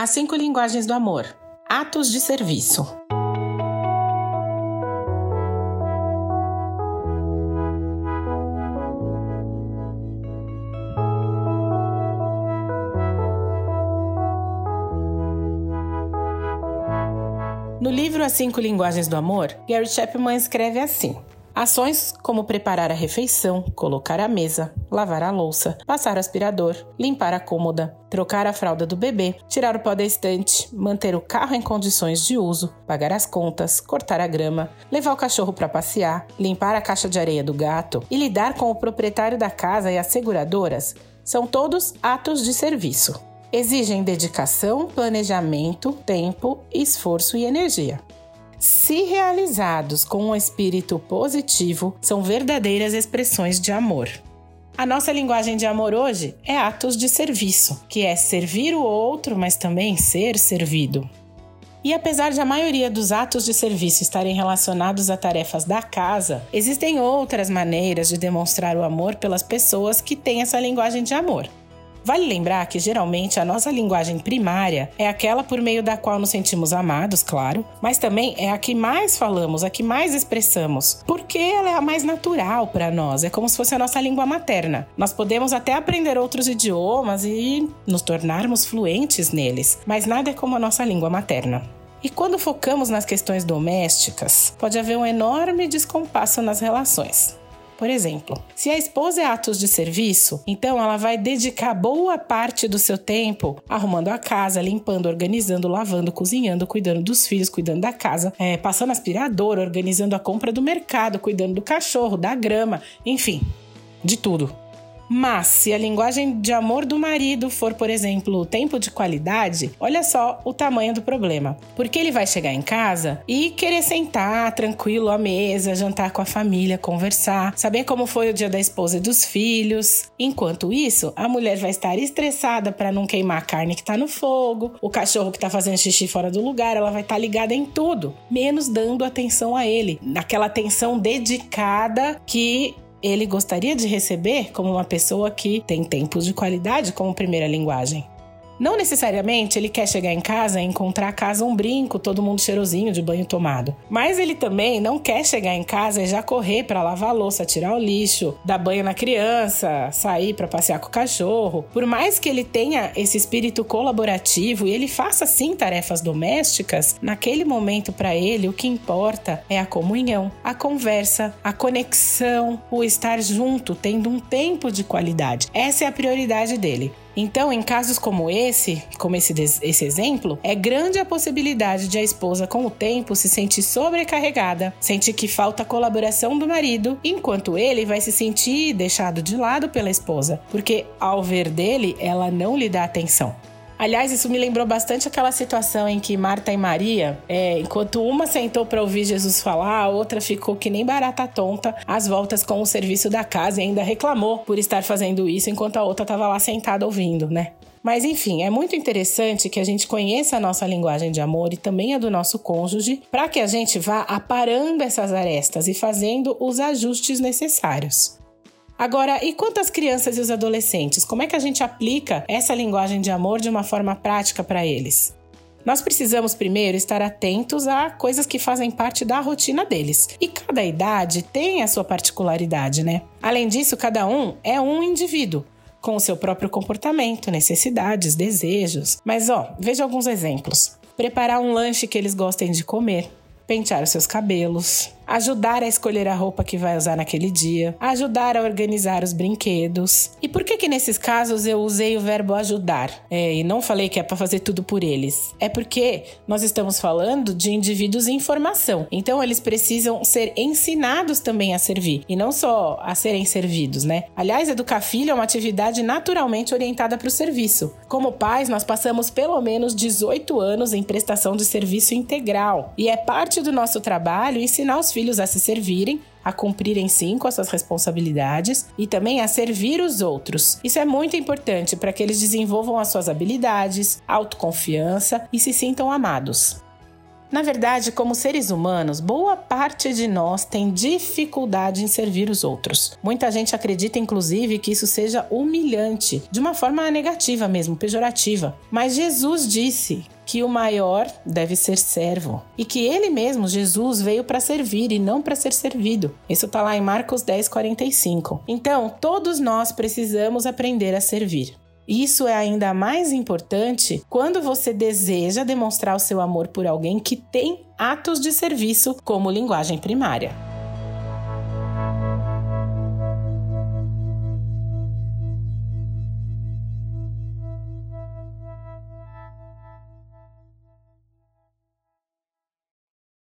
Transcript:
As cinco linguagens do amor. Atos de serviço. No livro As Cinco Linguagens do Amor, Gary Chapman escreve assim: Ações como preparar a refeição, colocar a mesa, lavar a louça, passar o aspirador, limpar a cômoda, trocar a fralda do bebê, tirar o pó da estante, manter o carro em condições de uso, pagar as contas, cortar a grama, levar o cachorro para passear, limpar a caixa de areia do gato e lidar com o proprietário da casa e as seguradoras são todos atos de serviço. Exigem dedicação, planejamento, tempo, esforço e energia se realizados com um espírito positivo, são verdadeiras expressões de amor. A nossa linguagem de amor hoje é atos de serviço, que é servir o outro, mas também ser servido. E apesar de a maioria dos atos de serviço estarem relacionados a tarefas da casa, existem outras maneiras de demonstrar o amor pelas pessoas que têm essa linguagem de amor. Vale lembrar que geralmente a nossa linguagem primária é aquela por meio da qual nos sentimos amados, claro, mas também é a que mais falamos, a que mais expressamos, porque ela é a mais natural para nós, é como se fosse a nossa língua materna. Nós podemos até aprender outros idiomas e nos tornarmos fluentes neles, mas nada é como a nossa língua materna. E quando focamos nas questões domésticas, pode haver um enorme descompasso nas relações. Por exemplo, se a esposa é atos de serviço, então ela vai dedicar boa parte do seu tempo arrumando a casa, limpando, organizando, lavando, cozinhando, cuidando dos filhos, cuidando da casa, é, passando aspirador, organizando a compra do mercado, cuidando do cachorro, da grama, enfim, de tudo. Mas se a linguagem de amor do marido for, por exemplo, o tempo de qualidade, olha só o tamanho do problema. Porque ele vai chegar em casa e querer sentar tranquilo à mesa, jantar com a família, conversar, saber como foi o dia da esposa e dos filhos. Enquanto isso, a mulher vai estar estressada para não queimar a carne que tá no fogo, o cachorro que tá fazendo xixi fora do lugar, ela vai estar tá ligada em tudo, menos dando atenção a ele, naquela atenção dedicada que ele gostaria de receber como uma pessoa que tem tempos de qualidade como primeira linguagem. Não necessariamente ele quer chegar em casa e encontrar a casa um brinco, todo mundo cheirosinho de banho tomado. Mas ele também não quer chegar em casa e já correr para lavar a louça, tirar o lixo, dar banho na criança, sair para passear com o cachorro. Por mais que ele tenha esse espírito colaborativo e ele faça sim tarefas domésticas, naquele momento para ele o que importa é a comunhão, a conversa, a conexão, o estar junto, tendo um tempo de qualidade. Essa é a prioridade dele. Então, em casos como esse, como esse, esse exemplo, é grande a possibilidade de a esposa, com o tempo, se sentir sobrecarregada, sentir que falta colaboração do marido, enquanto ele vai se sentir deixado de lado pela esposa, porque ao ver dele, ela não lhe dá atenção. Aliás, isso me lembrou bastante aquela situação em que Marta e Maria, é, enquanto uma sentou para ouvir Jesus falar, a outra ficou que nem barata tonta às voltas com o serviço da casa e ainda reclamou por estar fazendo isso enquanto a outra estava lá sentada ouvindo, né? Mas enfim, é muito interessante que a gente conheça a nossa linguagem de amor e também a do nosso cônjuge, para que a gente vá aparando essas arestas e fazendo os ajustes necessários. Agora, e quanto às crianças e os adolescentes? Como é que a gente aplica essa linguagem de amor de uma forma prática para eles? Nós precisamos primeiro estar atentos a coisas que fazem parte da rotina deles. E cada idade tem a sua particularidade, né? Além disso, cada um é um indivíduo com o seu próprio comportamento, necessidades, desejos. Mas ó, veja alguns exemplos. Preparar um lanche que eles gostem de comer, pentear os seus cabelos, ajudar a escolher a roupa que vai usar naquele dia, ajudar a organizar os brinquedos. E por que que nesses casos eu usei o verbo ajudar é, e não falei que é para fazer tudo por eles? É porque nós estamos falando de indivíduos em formação, então eles precisam ser ensinados também a servir e não só a serem servidos, né? Aliás, educar filho é uma atividade naturalmente orientada para o serviço. Como pais, nós passamos pelo menos 18 anos em prestação de serviço integral e é parte do nosso trabalho ensinar os filhos a se servirem, a cumprirem sim com as suas responsabilidades e também a servir os outros. Isso é muito importante para que eles desenvolvam as suas habilidades, autoconfiança e se sintam amados. Na verdade, como seres humanos, boa parte de nós tem dificuldade em servir os outros. Muita gente acredita, inclusive, que isso seja humilhante, de uma forma negativa mesmo, pejorativa. Mas Jesus disse que o maior deve ser servo e que ele mesmo, Jesus, veio para servir e não para ser servido. Isso está lá em Marcos 10, 45. Então, todos nós precisamos aprender a servir. Isso é ainda mais importante quando você deseja demonstrar o seu amor por alguém que tem atos de serviço como linguagem primária.